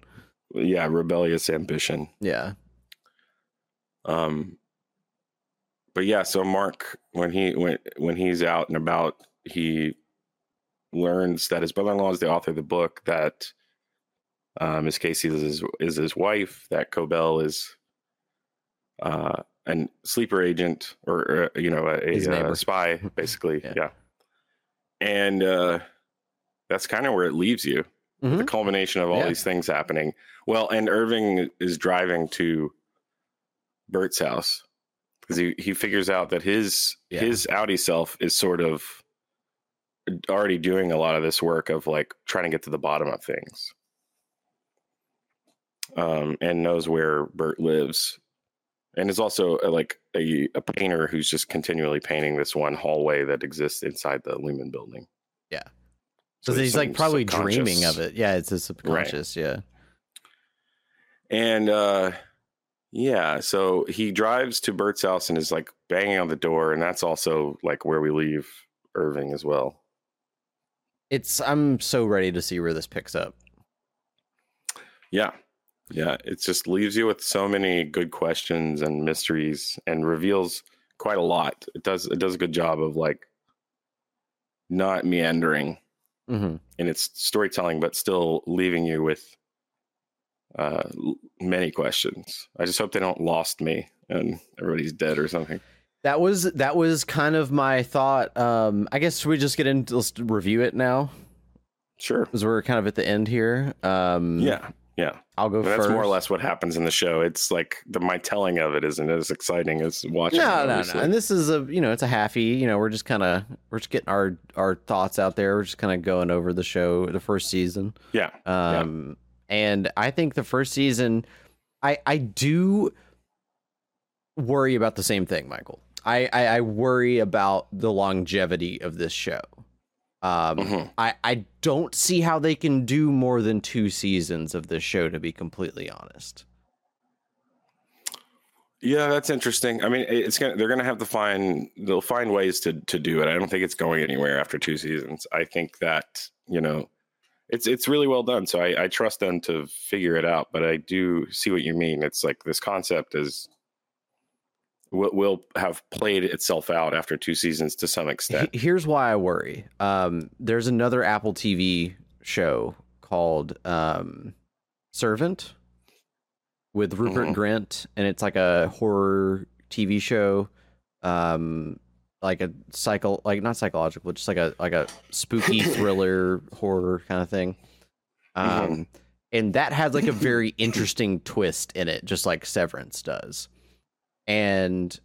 yeah, rebellious ambition. Yeah, Um, but yeah, so Mark, when he when when he's out and about, he learns that his brother-in-law is the author of the book. That uh, Miss Casey is his, is his wife. That Cobel is uh, an sleeper agent, or uh, you know, a, a, uh spy, basically. Yeah. yeah. and uh, that's kind of where it leaves you the Mhm. culmination of all Yeah. these things happening. Well, and Irving is driving to Burt's house because he, he figures out that his Yeah. his outie self is sort of already doing a lot of this work of like trying to get to the bottom of things. Um, and knows where Bert lives, and is also uh, like a, a painter who's just continually painting this one hallway that exists inside the Lumon building. Yeah. So so he's like probably dreaming of it. Yeah, it's a subconscious. Yeah, And uh yeah, so he drives to Burt's house and is like banging on the door, and that's also like where we leave Irving as well. it's. I'm so ready to see where this picks up. Yeah. Yeah. It just leaves you with so many good questions and mysteries and reveals quite a lot. It does it does a good job of like not meandering hmm in its storytelling, but still leaving you with uh many questions. I just hope they don't lost me and everybody's dead or something. That was that was kind of my thought. Um, I guess we just get into let's review it now Sure. because we're kind of at the end here. Um, Yeah. Yeah. I'll go that's first. more or less what happens in the show. It's like the my telling of it isn't as exciting as watching. No, it, no, no. And this is a you know it's a halfie. You know we're just kind of we're just getting our our thoughts out there. We're just kind of going over the show, the first season. yeah, Um, and I think the first season, I I do worry about the same thing, Michael. I I, I worry about the longevity of this show. Um, Mhm. I I don't see how they can do more than two seasons of this show. To be completely honest. yeah, that's interesting. I mean, it's gonna they're gonna have to find they'll find ways to to do it. I don't think it's going anywhere after two seasons. I think that you know, it's it's really well done. So I, I trust them to figure it out. But I do see what you mean. It's like this concept is will will have played itself out after two seasons to some extent. Here's why I worry. Um, there's another Apple TV show called um, Servant with Rupert Mhm. Grint, and it's like a horror TV show, um, like a cycle, like not psychological, just like a like a spooky thriller horror kind of thing. Um, and that has like a very interesting twist in it, just like Severance does. And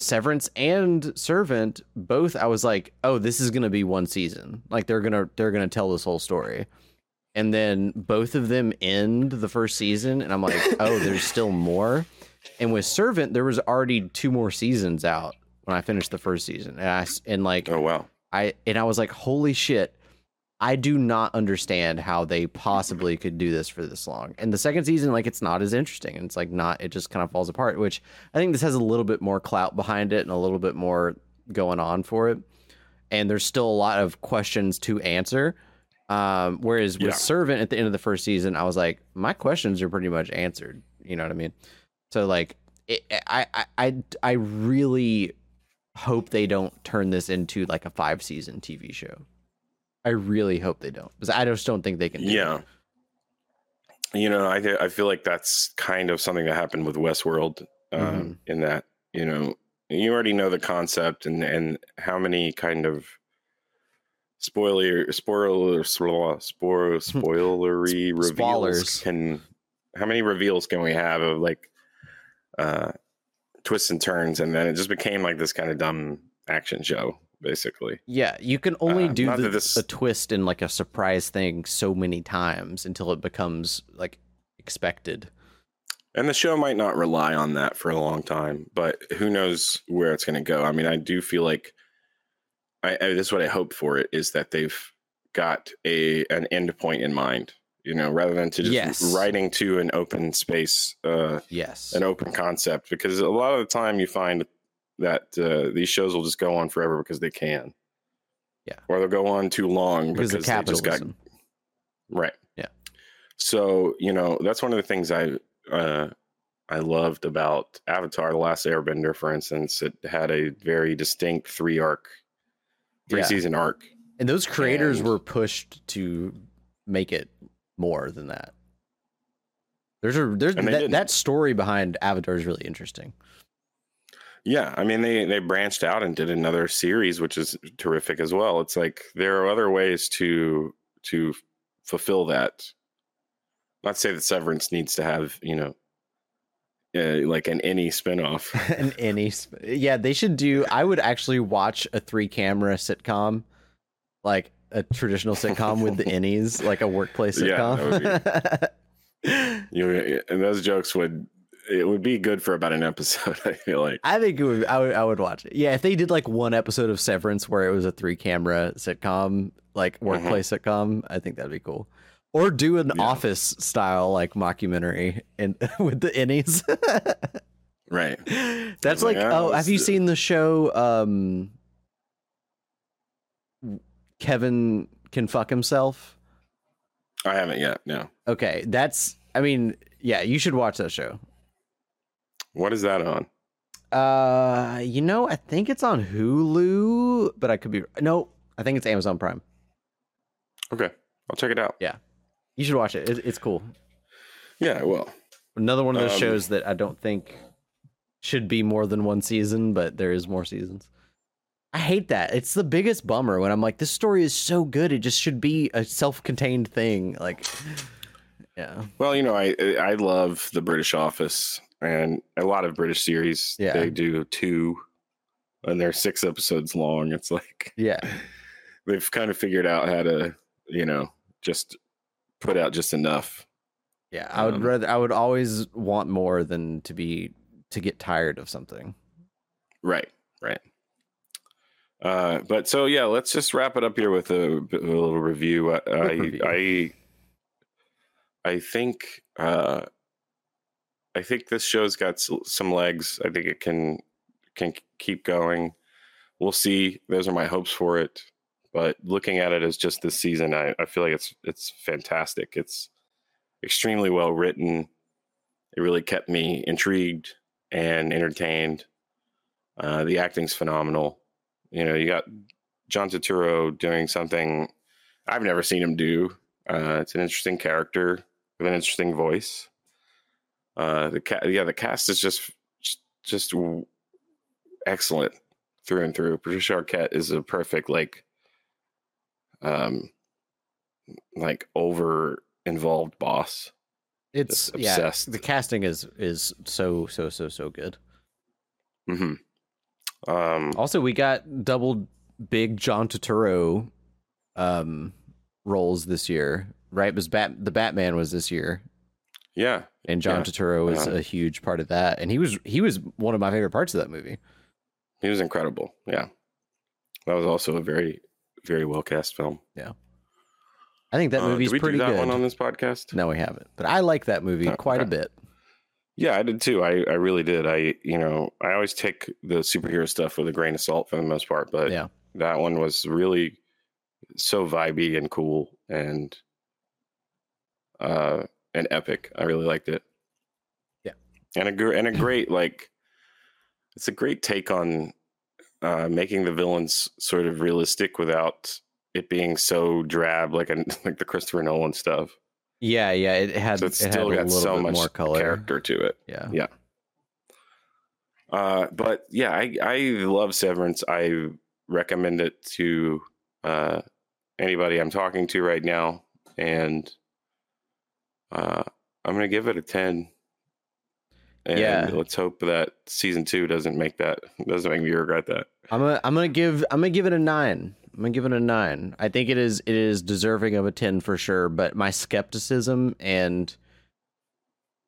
Severance and Servant both I was like, "Oh, this is going to be one season. Like they're going to they're going to tell this whole story." And then both of them end the first season and I'm like, "Oh, there's still more." And with Servant, there was already two more seasons out when I finished the first season. And I and like oh wow. I and I was like, "Holy shit. I do not understand how they possibly could do this for this long. And the second season, like, it's not as interesting, and it's like not. It just kind of falls apart. Which I think this has a little bit more clout behind it and a little bit more going on for it. And there's still a lot of questions to answer. Um, whereas with Yeah. Servant at the end of the first season, I was like, my questions are pretty much answered. You know what I mean? So like, it, I, I, I, I really hope they don't turn this into like a five season TV show. I really hope they don't because I just don't think they can. Do Yeah. It. You know, I th- I feel like that's kind of something that happened with Westworld, um, Mhm. in that you know you already know the concept and and how many kind of spoiler spoiler spoiler spoiler spoilery reveals Spoilers. can how many reveals can we have of like uh twists and turns and then it just became like this kind of dumb action show basically Yeah, you can only Uh, do the, this- a twist and like a surprise thing so many times until it becomes like expected. And the show might not rely on that for a long time, but who knows where it's going to go. I mean, I do feel like I, I this is what I hope for it is that they've got a an end point in mind, you know, rather than to just Yes. writing to an open space, uh, Yes. an open concept. Because a lot of the time you find that uh, these shows will just go on forever because they can. Yeah. Or they'll go on too long because because, they just got. Right. Yeah. So you know that's one of the things I uh, I loved about Avatar: The Last Airbender. For instance, it had a very distinct three arc, three Yeah. season arc. And those creators And- were pushed to make it more than that. There's a there's that, that story behind Avatar is really interesting. Yeah, I mean they they branched out and did another series, which is terrific as well. It's like there are other ways to to fulfill that. Not say that Severance needs to have you know. Uh, like an innie spinoff. and innie sp- yeah, they should do. I would actually watch a three camera sitcom, like a traditional sitcom with the innies, like a workplace Yeah, sitcom. You and those jokes would it would be good for about an episode. I feel like. I think it would. I would. I would watch it. Yeah, if they did like one episode of Severance where it was a three camera sitcom, like workplace sitcom, I think that'd be cool. Or do an Yeah. office style like mockumentary and with the innies. Right. That's like, like. Oh, have you do- seen the show? Um, Kevin can fuck himself. I haven't yet. No. Okay, that's. I mean, yeah, you should watch that show. What is that on? Uh, you know, I think it's on Hulu, but I could be no. I think it's Amazon Prime. Okay, I'll check it out. Yeah, you should watch it. it it's cool. Yeah, well, Another one of those Um, shows that I don't think should be more than one season, but there is more seasons. I hate that. It's the biggest bummer when I'm like, this story is so good. It just should be a self-contained thing. Like, yeah, well, you know, I I love the British Office and a lot of British series. Yeah. they do two, and they're six episodes long. It's like yeah, they've kind of figured out how to, you know, just put out just enough. yeah. I would Um, rather. I would always want more than to be to get tired of something. Right, right. Uh, but so yeah, let's just wrap it up here with a, a little review. I, I, review. I, I think, uh, I think this show's got some legs. I think it can can keep going. We'll see. Those are my hopes for it. But looking at it as just this season, I, I feel like it's it's fantastic. It's extremely well written. It really kept me intrigued and entertained. Uh, the acting's phenomenal. You know, you got John Turturro doing something I've never seen him do. Uh, it's an interesting character with an interesting voice. Uh, the ca- yeah, the cast is just just excellent through and through. Patricia Arquette is a perfect like, um, like over involved boss. It's Just yeah. obsessed. The casting is is so so so so good. hmm Um, Also, we got double big John Turturro um roles this year, right? It was Bat the Batman was this year, yeah, and John Yeah. Turturro was a huge part of that, and he was he was one of my favorite parts of that movie. he was incredible. Yeah, that was also a very very well cast film. Yeah. I think that Uh, movie's pretty that good. one on this podcast? no, we haven't, but I like that movie Oh, quite a bit. Yeah, I did too. I, I really did. I you know I always take the superhero stuff with a grain of salt for the most part, but Yeah. that one was really so vibey and cool and uh and epic. I really liked it. Yeah. and a gr- and a great like it's a great take on uh making the villains sort of realistic without it being so drab like a, like the Christopher Nolan stuff. Yeah, yeah, it had So it had still a got little so bit much more color. character to it. Yeah, yeah. Uh, but yeah, I, I love Severance. I recommend it to uh, anybody I'm talking to right now, and uh, I'm gonna give it a ten. And Yeah. let's hope that season two doesn't make that doesn't make me regret that. I'm gonna I'm gonna give I'm gonna give it a nine. I'm gonna give it a nine. I think it is it is deserving of a ten for sure. But my skepticism and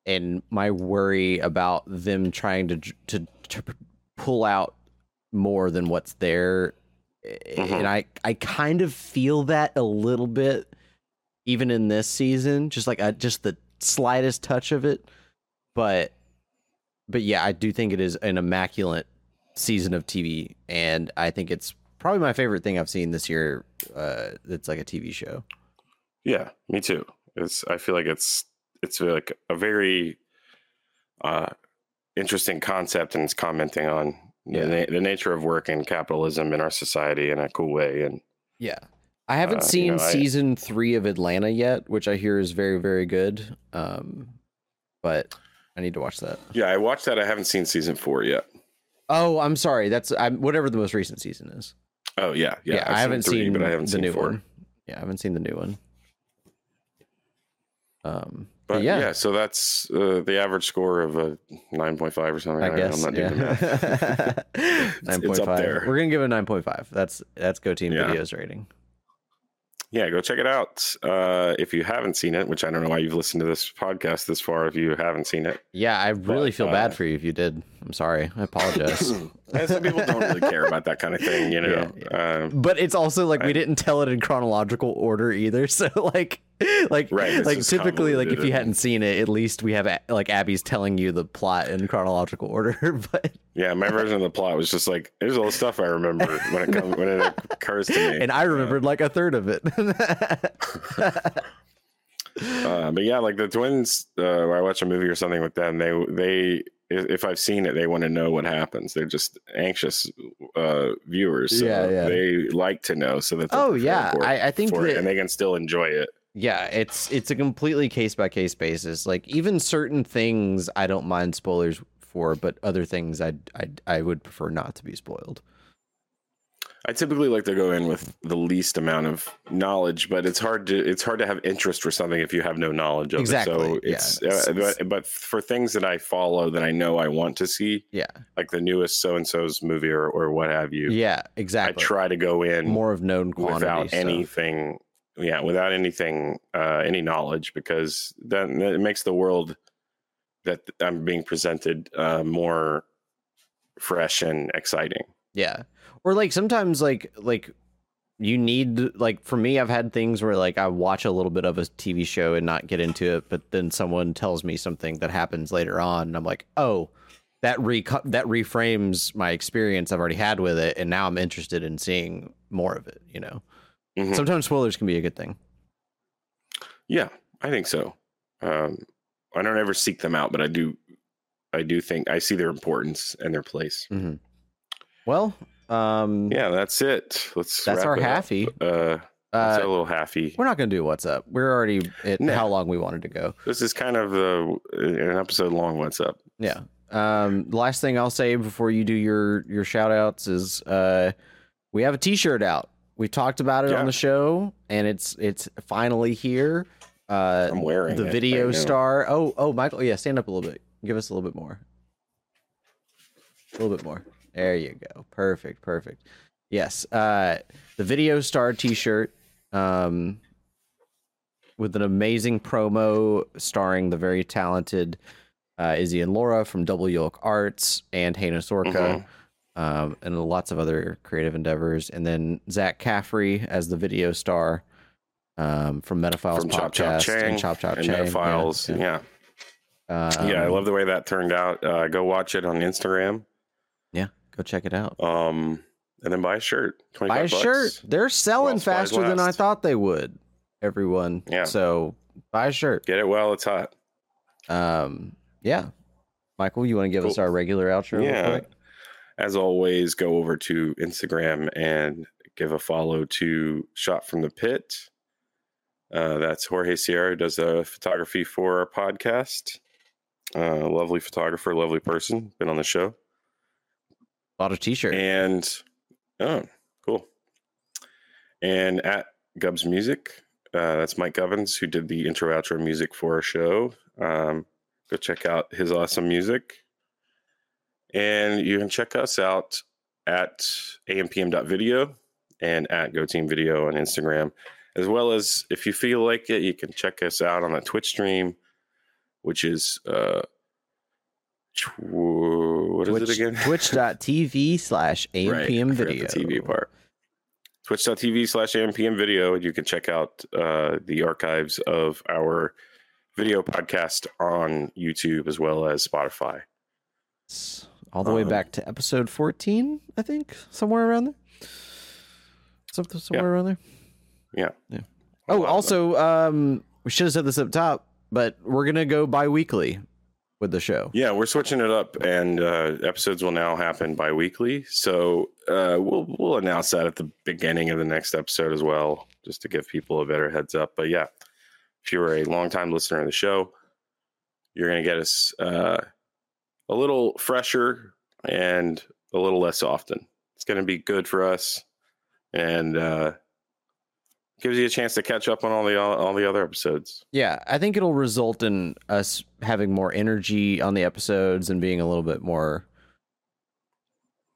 and my worry about them trying to to, to pull out more than what's there, Mhm. and I I kind of feel that a little bit, even in this season, just like a, just the slightest touch of it. But but yeah, I do think it is an immaculate season of TV, and I think it's probably my favorite thing I've seen this year. Uh, it's like a TV show. Yeah, me too. It's I feel like it's it's like a very uh, interesting concept, and it's commenting on Yeah. the, na- the nature of work and capitalism in our society in a cool way. And Yeah, I haven't Uh, you seen know, I- season three of Atlanta yet, which I hear is very very good. Um, but I need to watch that. yeah, I watched that. I haven't seen season four yet. Oh, I'm sorry. That's I'm whatever the most recent season is. Oh yeah, yeah. Yeah, I haven't three, seen, but I haven't the seen new four. one. Yeah, I haven't seen the new one. Um, But yeah. yeah, so that's uh, the average score of a nine point five or something. I don't- guess. I'm not doing yeah. It's- nine it's point five. there. We're gonna give it nine point five. That's that's Go Team Yeah. Videos rating. Yeah, go check it out uh, if you haven't seen it. Which I don't know why you've listened to this podcast this far if you haven't seen it. Yeah, I really feel bad uh, for you if you did. I'm sorry. I apologize. Some people don't really care about that kind of thing, you know. Um, but it's also like we didn't tell it in chronological order either. So like, like, Right, like typically, like if you hadn't seen it, at least we have like Abby's telling you the plot in chronological order. But yeah, my version of the plot was just like there's all the stuff I remember when it comes when it occurs to me. and I remembered like a third of it. Uh, but yeah, like the twins, uh, where I watch a movie or something with them, they they if I've seen it, they want to know what happens. They're just anxious uh, viewers. So Yeah, yeah. They like to know so that. Oh, yeah. I- I think that- and they can still enjoy it. Yeah, it's it's a completely case by case basis. Like even certain things I don't mind spoilers for, but other things I I I would prefer not to be spoiled. I typically like to go in with the least amount of knowledge, but it's hard to it's hard to have interest for something if you have no knowledge of Exactly, it. So yeah. it's, It's- uh, but, but for things that I follow that I know I want to see, Yeah. like the newest so and so's movie or, or what have you, Yeah, exactly. I try to go in More of known quantity without stuff. anything yeah without anything uh any knowledge because then it makes the world that i'm being presented uh more fresh and exciting Yeah. Or like sometimes like like you need like for me I've had things where like I watch a little bit of a TV show and not get into it but then someone tells me something that happens later on and I'm like, "Oh, that re that reframes my experience I've already had with it and now I'm interested in seeing more of it, you know." Mhm. Sometimes spoilers can be a good thing. yeah i think so um i don't ever seek them out but i do i do think i see their importance and their place Mhm. Well, um yeah that's it let's that's our it uh that's Uh, a little halfy we're not going to do what's up. We're already at No. how long we wanted to go. this is kind of uh, an episode long what's up Yeah. Um, the last thing I'll say before you do your your shout outs is uh we have a t-shirt out. We talked about it Yeah. on the show and it's it's finally here. Uh i'm wearing the video star. Oh, oh Michael, yeah, stand up a little bit. Give us a little bit more. A little bit more. There you go. Perfect, perfect. Yes. Uh the video star t-shirt um with an amazing promo starring the very talented uh, Izzy and Laura from Double Yolk Arts and Hannah Sorka, Mhm. Um, and lots of other creative endeavors. And then Zach Caffrey as the video star. um, from Metafiles From Chop Chop Chang and Chop Chop and Chang. Files. Yeah. Yeah, Yeah. I Um, love the way that turned out. Uh, go watch it on Instagram. Yeah, go check it out. Um, and then buy a shirt. 25 Buy a bucks. shirt. They're selling faster than I thought they would. Everyone. Yeah. So buy a shirt. Get it while it's hot. Um. Yeah. Michael, you want to give us our regular outro? real Yeah. As always, go over to Instagram and give a follow to Shot from the Pit. Uh, that's Jorge Sierra, who does the photography for our podcast. Uh, lovely photographer, lovely person, been on the show. Bought a T-shirt. And oh, cool. And at Gubs Music, uh, that's Mike Govins, who did the intro outro music for our show. Um, go check out his awesome music. And you can check us out at ampm.video and at GoTeam Video on Instagram, as well as if you feel like it, you can check us out on a Twitch stream, which is uh, tw- what is Twitch, it again? Twitch.tv slash AMPM video. The TV part. Twitch.tv slash AMPM video. And you can check out uh, the archives of our video podcast on YouTube as well as Spotify. All the way Um, back to episode 14, I think, somewhere around there. Something somewhere around there. Yeah. Yeah. Oh, also, um, we should have said this up top, but we're gonna go bi-weekly with the show. Yeah, we're switching it up, and uh, episodes will now happen bi-weekly. So uh, we'll we'll announce that at the beginning of the next episode as well, just to give people a better heads up. But yeah, if you're a longtime listener of the show, you're going to get us uh, a little fresher and a little less often. It's going to be good for us, and uh, gives you a chance to catch up on all the all the other episodes. Yeah, I think it'll result in us having more energy on the episodes and being a little bit more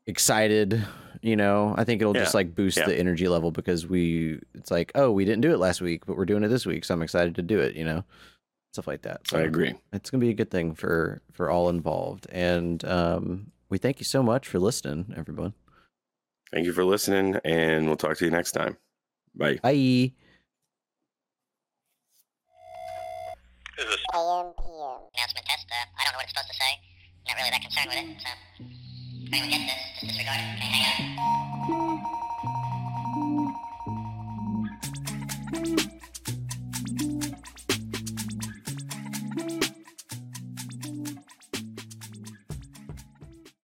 excited. You know, I think it'll just like boost yeah. the energy level because we, it's like, oh, we didn't do it last week, but we're doing it this week, so I'm excited to do it. You know, stuff like that. So I agree. It's gonna be a good thing for for all involved, and um, we thank you so much for listening, everyone. Thank you for listening, and we'll talk to you next time. Bye. Bye. AMPM. Announcement test. Uh, I don't know what it's supposed to say. Not really that concerned with it. So, if anyone gets this, just disregard it. Okay, hang out.